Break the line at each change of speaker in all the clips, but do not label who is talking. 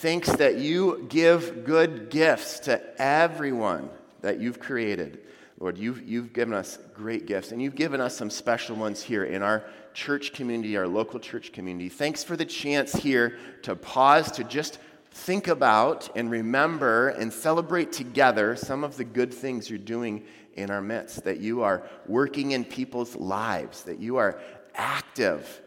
Thanks that you give good gifts to everyone that you've created. Lord, you've, you've given us great gifts, and you've given us some special ones here in our church community, our local church community. Thanks for the chance here to pause, to just think about and remember and celebrate together some of the good things you're doing in our midst, that you are working in people's lives, that you are active,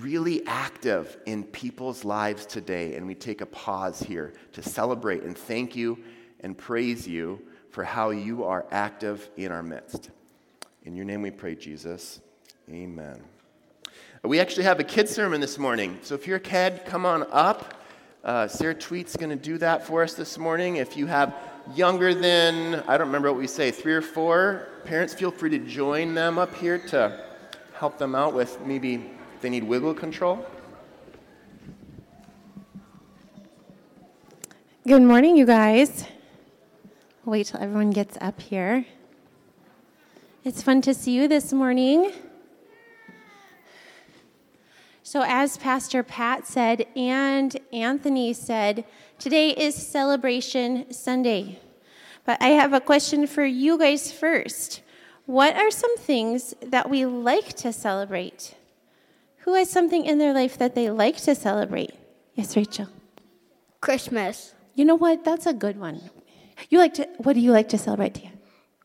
really active in people's lives today. And we take a pause here to celebrate and thank you and praise you for how you are active in our midst. In your name we pray, Jesus. Amen. We actually have a kid sermon this morning. So if you're a kid, come on up. Uh, Sarah Tweet's going to do that for us this morning. If you have younger than, I don't remember what we say, three or four, parents feel free to join them up here to help them out with maybe they need wiggle control.
Good morning, you guys. Wait till everyone gets up here. It's fun to see you this morning. So, as Pastor Pat said and Anthony said, today is Celebration Sunday. But I have a question for you guys first. What are some things that we like to celebrate? Who has something in their life that they like to celebrate? Yes, Rachel.
Christmas.
You know what? That's a good one. You like to what do you like to celebrate, Tia?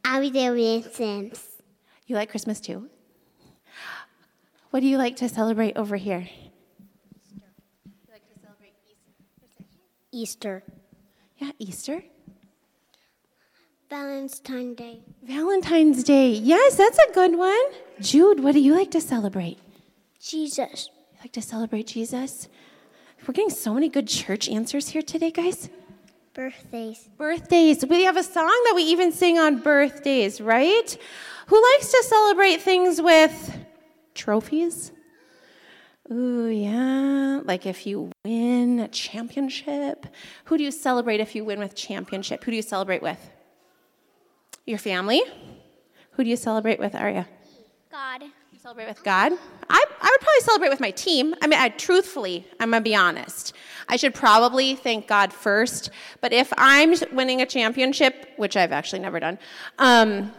Abigail Sims.
You like Christmas too? What do you like to celebrate over here?
Easter.
Yeah, Easter.
Valentine's Day.
Valentine's Day. Yes, that's a good one. Jude, what do you like to celebrate?
Jesus.
You like to celebrate Jesus? We're getting so many good church answers here today, guys.
Birthdays.
Birthdays. We have a song that we even sing on birthdays, right? Who likes to celebrate things with trophies. Ooh, yeah. Like if you win a championship. Who do you celebrate if you win with championship? Who do you celebrate with? Your family? Who do you celebrate with, Arya?
God.
Celebrate with God? I, I would probably celebrate with my team. I mean, I, truthfully, I'm going to be honest. I should probably thank God first. But if I'm winning a championship, which I've actually never done, um,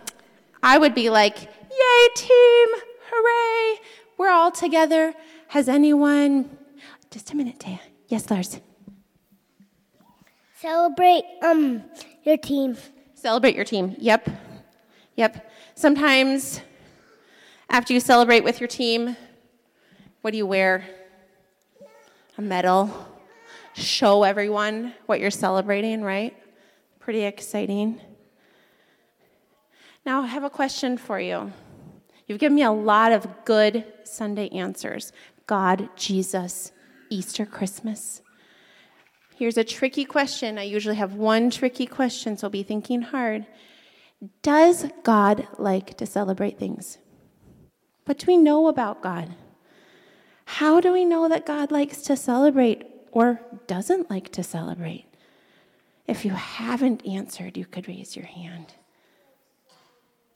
I would be like, yay, team! Hooray! We're all together. Has anyone. Just a minute, Taya. Yes, Lars.
Celebrate um your team.
Celebrate your team. Yep. Yep. Sometimes after you celebrate with your team, what do you wear? A medal. Show everyone what you're celebrating, right? Pretty exciting. Now, I have a question for you. You've given me a lot of good Sunday answers God, Jesus, Easter, Christmas. Here's a tricky question. I usually have one tricky question, so be thinking hard. Does God like to celebrate things? What do we know about God? How do we know that God likes to celebrate or doesn't like to celebrate? If you haven't answered, you could raise your hand.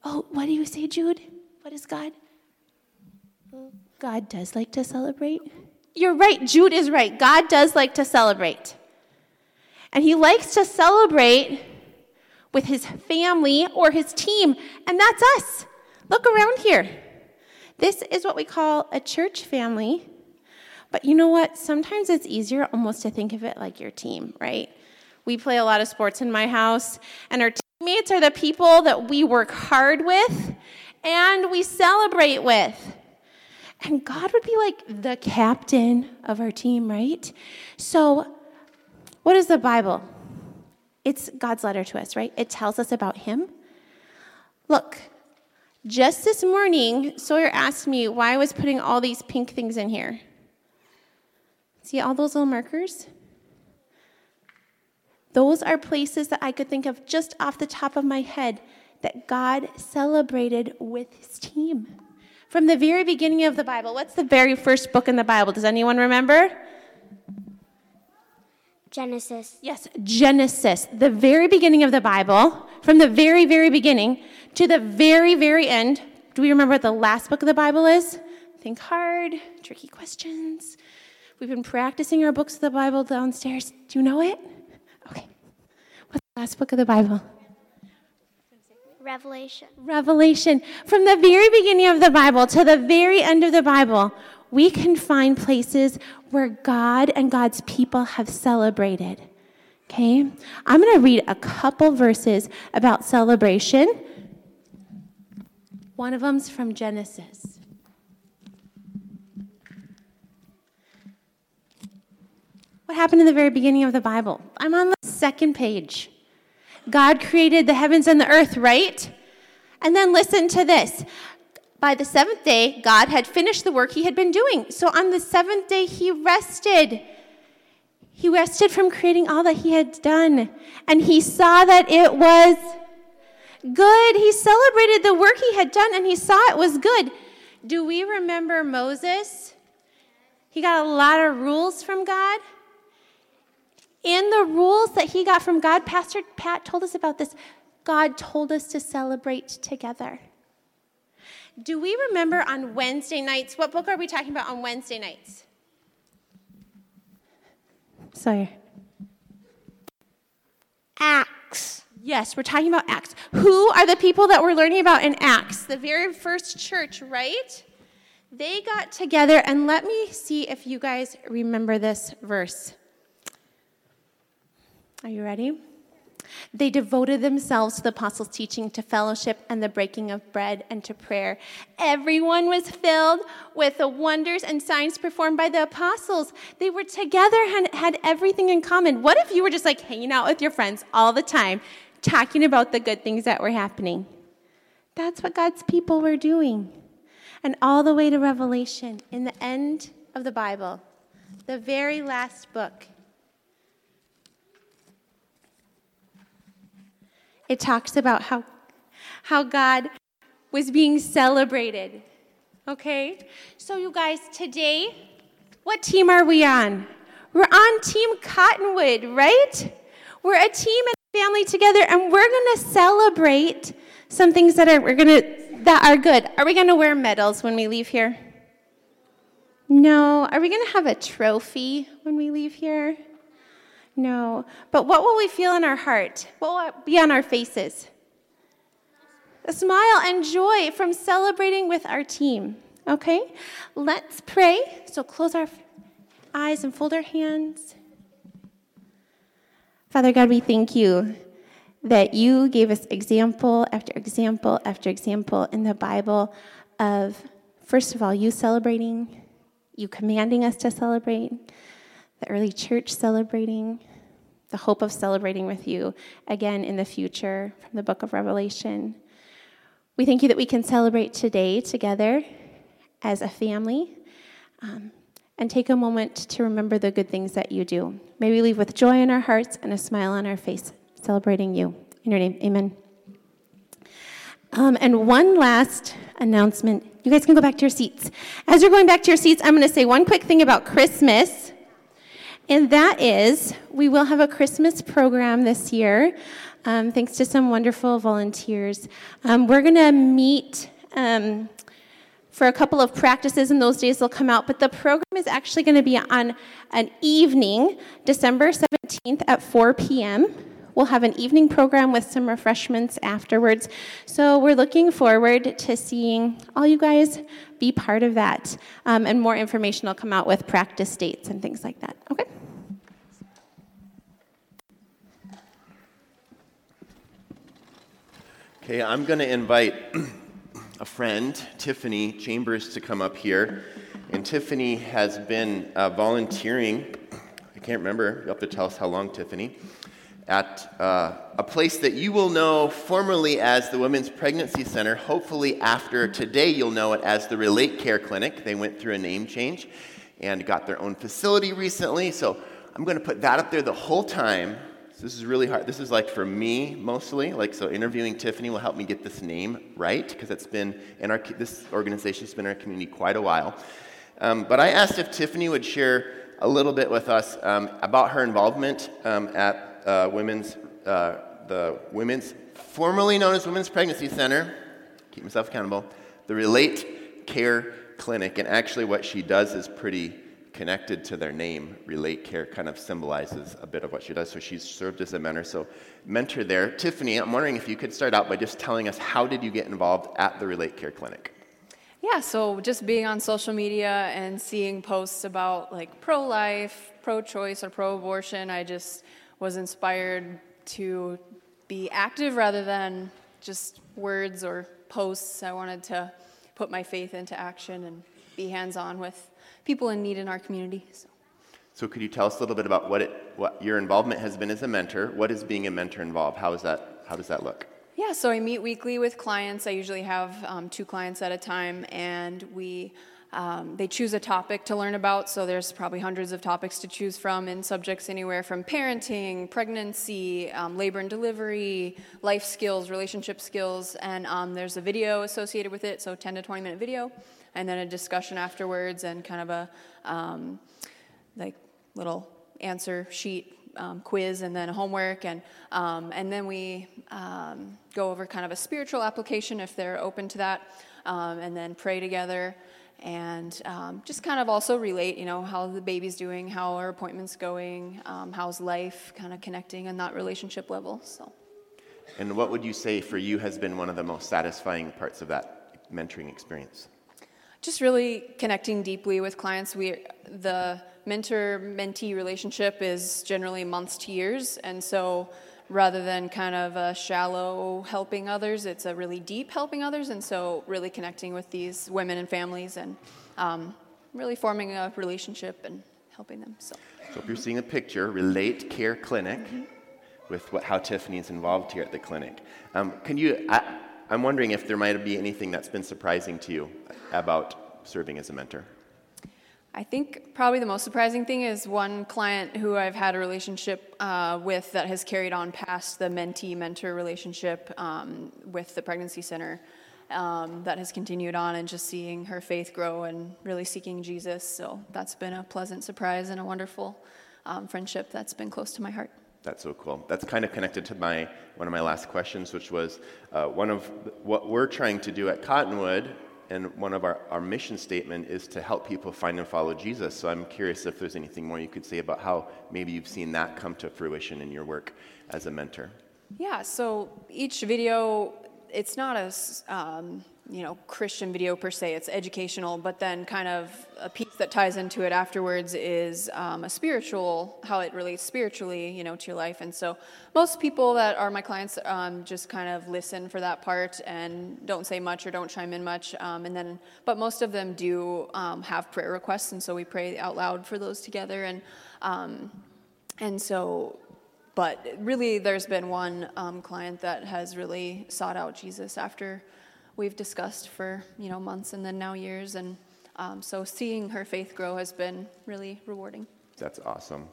Oh, what do you say, Jude? What is God? God does like to celebrate. You're right, Jude is right. God does like to celebrate. And he likes to celebrate with his family or his team, and that's us. Look around here. This is what we call a church family. But you know what? Sometimes it's easier almost to think of it like your team, right? We play a lot of sports in my house, and our teammates are the people that we work hard with and we celebrate with. And God would be like the captain of our team, right? So, what is the Bible? It's God's letter to us, right? It tells us about Him. Look, just this morning, Sawyer asked me why I was putting all these pink things in here. See all those little markers? Those are places that I could think of just off the top of my head that God celebrated with his team. From the very beginning of the Bible, what's the very first book in the Bible? Does anyone remember?
Genesis.
Yes, Genesis, the very beginning of the Bible, from the very, very beginning to the very, very end. Do we remember what the last book of the Bible is? Think hard, tricky questions. We've been practicing our books of the Bible downstairs. Do you know it? Okay. What's the last book of the Bible?
Revelation.
Revelation. From the very beginning of the Bible to the very end of the Bible, we can find places where God and God's people have celebrated. Okay? I'm going to read a couple verses about celebration. One of them's from Genesis. What happened in the very beginning of the Bible? I'm on the second page. God created the heavens and the earth, right? And then listen to this. By the seventh day, God had finished the work he had been doing. So on the seventh day, he rested. He rested from creating all that he had done. And he saw that it was good. He celebrated the work he had done and he saw it was good. Do we remember Moses? He got a lot of rules from God. In the rules that he got from God, Pastor Pat told us about this. God told us to celebrate together. Do we remember on Wednesday nights? What book are we talking about on Wednesday nights? Sorry.
Acts.
Yes, we're talking about Acts. Who are the people that we're learning about in Acts? The very first church, right? They got together, and let me see if you guys remember this verse. Are you ready? They devoted themselves to the apostles' teaching, to fellowship, and the breaking of bread, and to prayer. Everyone was filled with the wonders and signs performed by the apostles. They were together and had everything in common. What if you were just like hanging out with your friends all the time, talking about the good things that were happening? That's what God's people were doing. And all the way to Revelation, in the end of the Bible, the very last book. It talks about how, how God was being celebrated. Okay? So, you guys, today, what team are we on? We're on Team Cottonwood, right? We're a team and a family together, and we're going to celebrate some things that are we're going to that are good. Are we going to wear medals when we leave here? No. Are we going to have a trophy when we leave here? No. But what will we feel in our heart? What will be on our faces? A smile and joy from celebrating with our team. Okay? Let's pray. So close our eyes and fold our hands. Father God, we thank you that you gave us example after example after example in the Bible of, first of all, you celebrating, you commanding us to celebrate, the early church celebrating, the hope of celebrating with you again in the future from the book of Revelation. We thank you that we can celebrate today together as a family um, and take a moment to remember the good things that you do. May we leave with joy in our hearts and a smile on our face, celebrating you. In your name, amen. Um, and one last announcement. You guys can go back to your seats. As you're going back to your seats, I'm going to say one quick thing about Christmas. And that is, we will have a Christmas program this year, um, thanks to some wonderful volunteers. Um, we're going to meet um, for a couple of practices, and those days will come out. But the program is actually going to be on an evening, December 17th at 4 p.m. We'll have an evening program with some refreshments afterwards. So we're looking forward to seeing all you guys be part of that. Um, and more information will come out with practice dates and things like that. Okay?
Okay, I'm going to invite a friend, Tiffany Chambers, to come up here. And Tiffany has been uh, volunteering, I can't remember, you'll have to tell us how long, Tiffany, at uh, a place that you will know formerly as the Women's Pregnancy Center. Hopefully, after today, you'll know it as the Relate Care Clinic. They went through a name change and got their own facility recently. So I'm going to put that up there the whole time so this is really hard. This is like for me mostly. Like so, interviewing Tiffany will help me get this name right because it's been in our this organization's been in our community quite a while. Um, but I asked if Tiffany would share a little bit with us um, about her involvement um, at uh, women's uh, the women's formerly known as Women's Pregnancy Center. Keep myself accountable. The Relate Care Clinic, and actually, what she does is pretty connected to their name, Relate Care kind of symbolizes a bit of what she does. So she's served as a mentor. So mentor there. Tiffany, I'm wondering if you could start out by just telling us how did you get involved at the Relate Care Clinic?
Yeah, so just being on social media and seeing posts about like pro life, pro choice, or pro abortion, I just was inspired to be active rather than just words or posts. I wanted to put my faith into action and be hands on with people in need in our community. So.
So could you tell us a little bit about what it, what your involvement has been as a mentor? What is being a mentor involved? How is that? How does that look?
Yeah, so I meet weekly with clients. I usually have um, two clients at a time, and we um, they choose a topic to learn about. So there's probably hundreds of topics to choose from, in subjects anywhere from parenting, pregnancy, um, labor and delivery, life skills, relationship skills, and um, there's a video associated with it. So 10 to 20 minute video, and then a discussion afterwards, and kind of a um, like little answer sheet um, quiz and then homework, and um, and then we um, go over kind of a spiritual application if they're open to that, um, and then pray together, and um, just kind of also relate, you know, how the baby's doing, how our appointments going, um, how's life, kind of connecting on that relationship level. So.
And what would you say for you has been one of the most satisfying parts of that mentoring experience?
Just really connecting deeply with clients. We the mentor mentee relationship is generally months to years. And so rather than kind of a shallow helping others, it's a really deep helping others. And so really connecting with these women and families and um, really forming a relationship and helping them. So,
so if you're seeing a picture, Relate Care Clinic. Mm-hmm. With what, how Tiffany is involved here at the clinic. Um, can you, I, I'm wondering if there might be anything that's been surprising to you about serving as a mentor.
I think probably the most surprising thing is one client who I've had a relationship uh, with that has carried on past the mentee mentor relationship um, with the pregnancy center. Um, that has continued on and just seeing her faith grow and really seeking Jesus. So that's been a pleasant surprise and a wonderful um, friendship that's been close to my heart.
That's so cool. That's kind of connected to my one of my last questions, which was uh, one of what we're trying to do at Cottonwood and one of our, our mission statement is to help people find and follow Jesus. So I'm curious if there's anything more you could say about how maybe you've seen that come to fruition in your work as a mentor.
Yeah, so each video, it's not as um, you know Christian video per se. It's educational, but then kind of a piece that ties into it afterwards is um, a spiritual, how it relates spiritually, you know, to your life. And so most people that are my clients um, just kind of listen for that part and don't say much or don't chime in much. Um, and then, but most of them do um, have prayer requests, and so we pray out loud for those together. And um, and so but really there's been one um, client that has really sought out jesus after we've discussed for you know months and then now years. And um, so seeing her faith grow has been really rewarding.
That's awesome.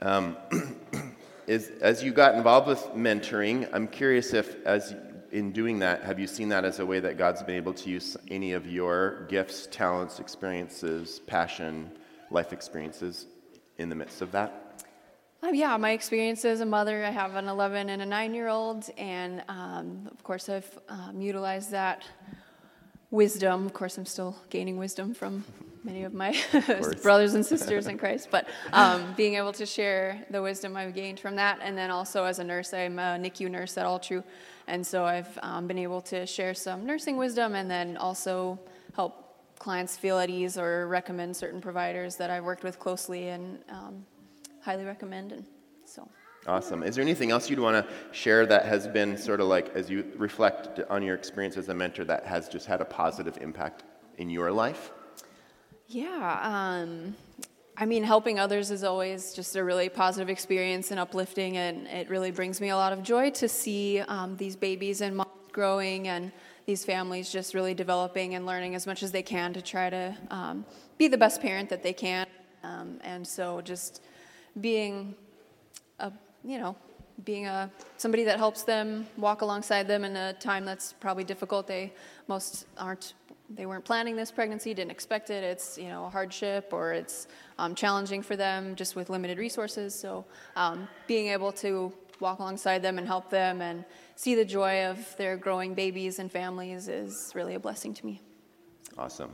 Um, is, as you got involved with mentoring i'm curious if as in doing that have you seen that as a way that god's been able to use any of your gifts talents experiences passion life experiences in the midst of that
um, yeah, my experience as a mother, I have an 11 and a 9 year old, and um, of course, I've um, utilized that wisdom. Of course, I'm still gaining wisdom from many of my of brothers and sisters in Christ, but um, being able to share the wisdom I've gained from that. And then also as a nurse, I'm a NICU nurse at Altru, and so I've um, been able to share some nursing wisdom and then also help clients feel at ease or recommend certain providers that I've worked with closely and um, highly recommend. And so.
Awesome. Is there anything else you'd want to share that has been sort of like, as you reflect on your experience as a mentor, that has just had a positive impact in your life?
Yeah. Um, I mean, helping others is always just a really positive experience and uplifting, and it really brings me a lot of joy to see um, these babies and moms growing and these families just really developing and learning as much as they can to try to um, be the best parent that they can. Um, and so just being a, you know, being a somebody that helps them walk alongside them in a time that's probably difficult. They most aren't they weren't planning this pregnancy, didn't expect it. It's you know a hardship or it's um, challenging for them just with limited resources. So um, being able to walk alongside them and help them and see the joy of their growing babies and families is really a blessing to me.
Awesome.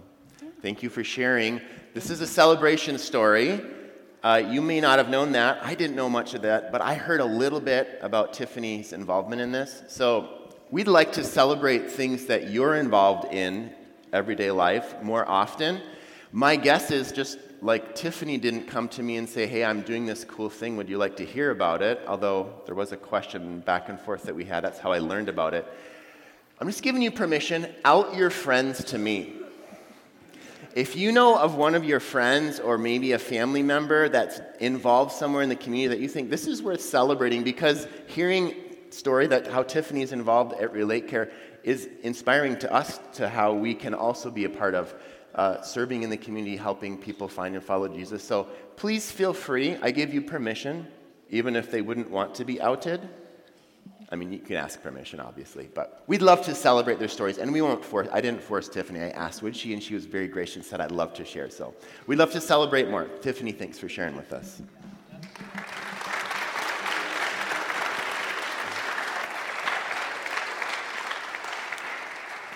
Thank you for sharing. This is a celebration story. Uh, you may not have known that. I didn't know much of that, but I heard a little bit about Tiffany's involvement in this. So we'd like to celebrate things that you're involved in everyday life more often. My guess is just like Tiffany didn't come to me and say, Hey, I'm doing this cool thing. Would you like to hear about it? Although there was a question back and forth that we had. That's how I learned about it. I'm just giving you permission. Out your friends to me. If you know of one of your friends or maybe a family member that's involved somewhere in the community that you think this is worth celebrating because hearing story that how Tiffany is involved at Relate Care is inspiring to us to how we can also be a part of uh, serving in the community, helping people find and follow Jesus. So please feel free. I give you permission, even if they wouldn't want to be outed. I mean, you can ask permission, obviously, but we'd love to celebrate their stories. And we won't force, I didn't force Tiffany. I asked, would she? And she was very gracious and said, I'd love to share. So we'd love to celebrate more. Tiffany, thanks for sharing with us.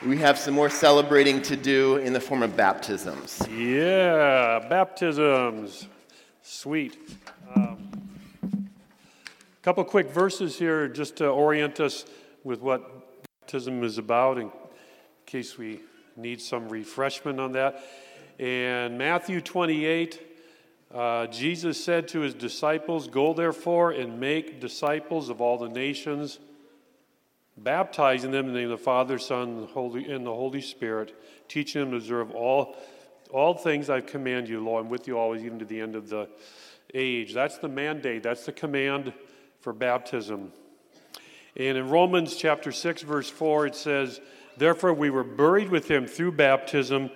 We have some more celebrating to do in the form of baptisms.
Yeah, baptisms. Sweet. Um, a couple quick verses here just to orient us with what baptism is about in case we need some refreshment on that. In Matthew 28, uh, Jesus said to his disciples, Go therefore and make disciples of all the nations, baptizing them in the name of the Father, Son, and the Holy, and the Holy Spirit, teaching them to observe all, all things I command you. Lo, I'm with you always, even to the end of the age. That's the mandate, that's the command for baptism. And in Romans chapter 6, verse 4, it says, Therefore we were buried with him through baptism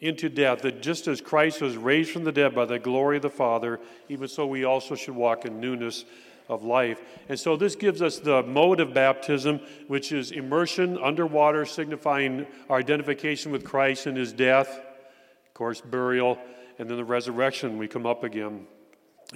into death, that just as Christ was raised from the dead by the glory of the Father, even so we also should walk in newness of life. And so this gives us the mode of baptism, which is immersion underwater, signifying our identification with Christ in his death, of course, burial, and then the resurrection, we come up again.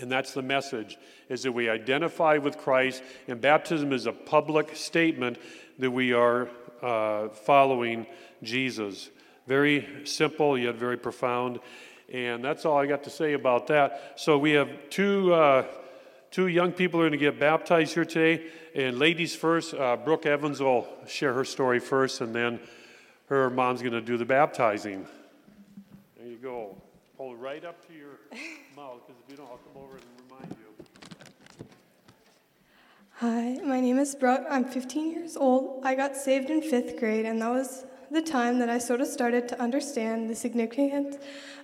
And that's the message, is that we identify with Christ, and baptism is a public statement that we are uh, following Jesus. Very simple, yet very profound. And that's all I got to say about that. So we have two, uh, two young people are going to get baptized here today. And ladies first, uh, Brooke Evans will share her story first, and then her mom's going to do the baptizing. There you go. Hold right up to your mouth, because if you don't, I'll come over and remind you.
Hi, my name is Brooke. I'm 15 years old. I got saved in fifth grade, and that was the time that I sort of started to understand the significance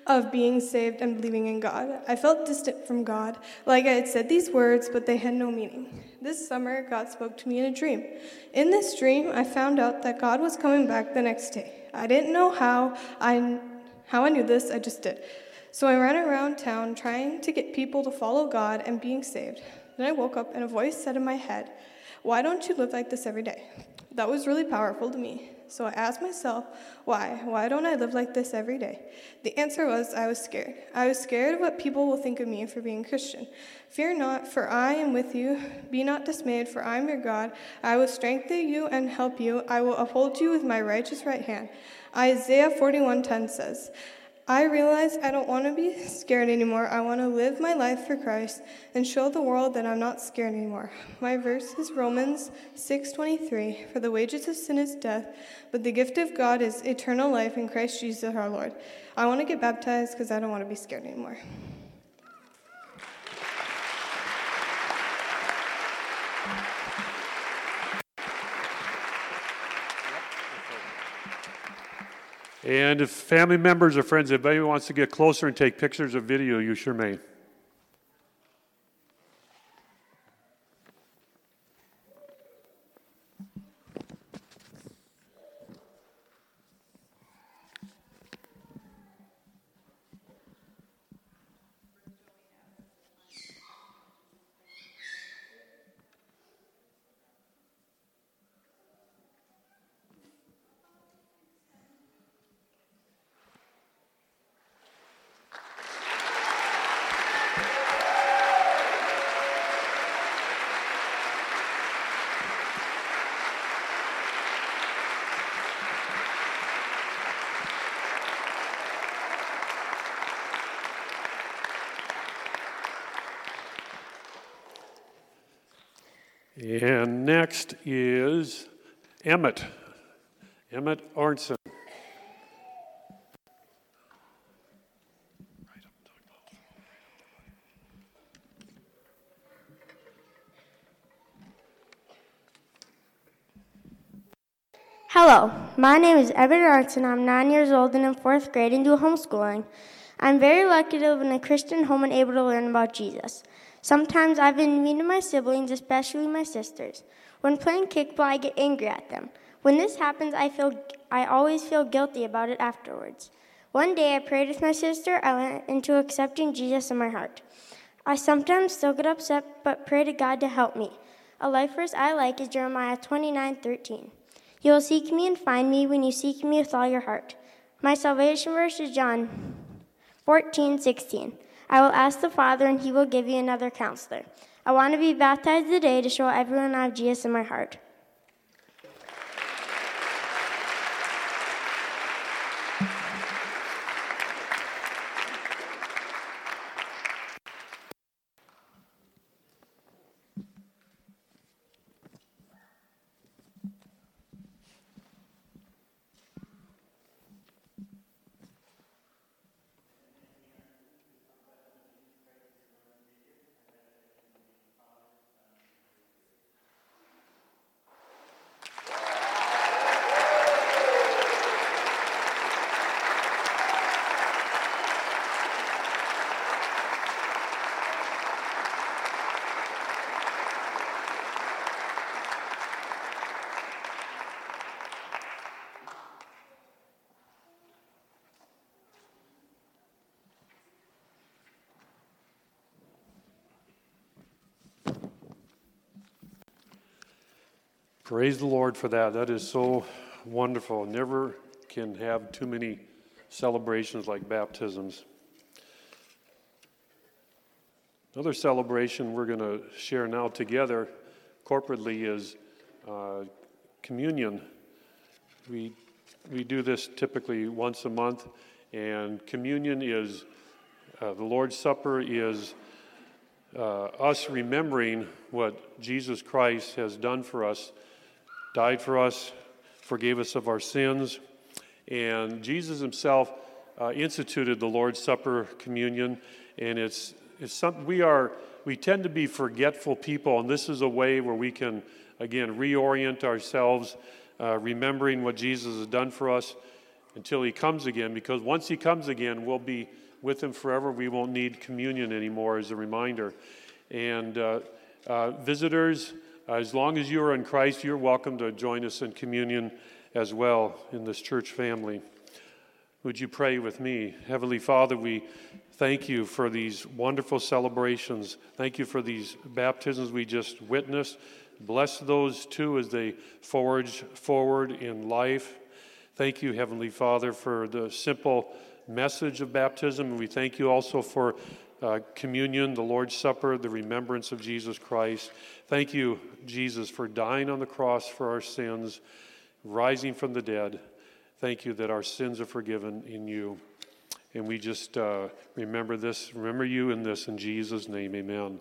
of being saved and believing in God. I felt distant from God, like I had said these words, but they had no meaning. This summer, God spoke to me in a dream. In this dream, I found out that God was coming back the next day. I didn't know how I how I knew this, I just did. So I ran around town trying to get people to follow God and being saved. Then I woke up and a voice said in my head, Why don't you live like this every day? That was really powerful to me. So I asked myself, why? Why don't I live like this every day? The answer was I was scared. I was scared of what people will think of me for being Christian. Fear not, for I am with you. Be not dismayed, for I am your God. I will strengthen you and help you. I will uphold you with my righteous right hand. Isaiah 41:10 says, I realize I don't want to be scared anymore. I want to live my life for Christ and show the world that I'm not scared anymore. My verse is Romans 6:23, for the wages of sin is death, but the gift of God is eternal life in Christ Jesus our Lord. I want to get baptized because I don't want to be scared anymore.
And if family members or friends, if anybody wants to get closer and take pictures or video, you sure may. And next is Emmett. Emmett Arnson.
Hello, my name is Arts and I'm nine years old and in fourth grade and do homeschooling. I'm very lucky to live in a Christian home and able to learn about Jesus. Sometimes I've been mean to my siblings, especially my sisters. When playing kickball, I get angry at them. When this happens, I feel I always feel guilty about it afterwards. One day I prayed with my sister. I went into accepting Jesus in my heart. I sometimes still get upset, but pray to God to help me. A life verse I like is Jeremiah 29:13. You will seek me and find me when you seek me with all your heart. My salvation verse is John 14, 16. I will ask the Father, and he will give you another counselor. I want to be baptized today to show everyone I have Jesus in my heart.
Praise the Lord for that. That is so wonderful. Never can have too many celebrations like baptisms. Another celebration we're going to share now together corporately is uh, communion. We, we do this typically once a month, and communion is uh, the Lord's Supper is uh, us remembering what Jesus Christ has done for us died for us, forgave us of our sins. And Jesus himself uh, instituted the Lord's Supper communion. And it's, it's something we are, we tend to be forgetful people. And this is a way where we can, again, reorient ourselves, uh, remembering what Jesus has done for us until he comes again. Because once he comes again, we'll be with him forever. We won't need communion anymore as a reminder. And uh, uh visitors, Uh, as long as you are in Christ, you're welcome to join us in communion as well in this church family. Would you pray with me? Heavenly Father, we thank you for these wonderful celebrations. Thank you for these baptisms we just witnessed. Bless those too as they forge forward in life. Thank you, Heavenly Father, for the simple message of baptism. And we thank you also for uh, communion, the Lord's Supper, the remembrance of Jesus Christ. Thank you, Jesus, for dying on the cross for our sins, rising from the dead. Thank you that our sins are forgiven in you. And we just uh, remember this, remember you in this in Jesus' name, amen.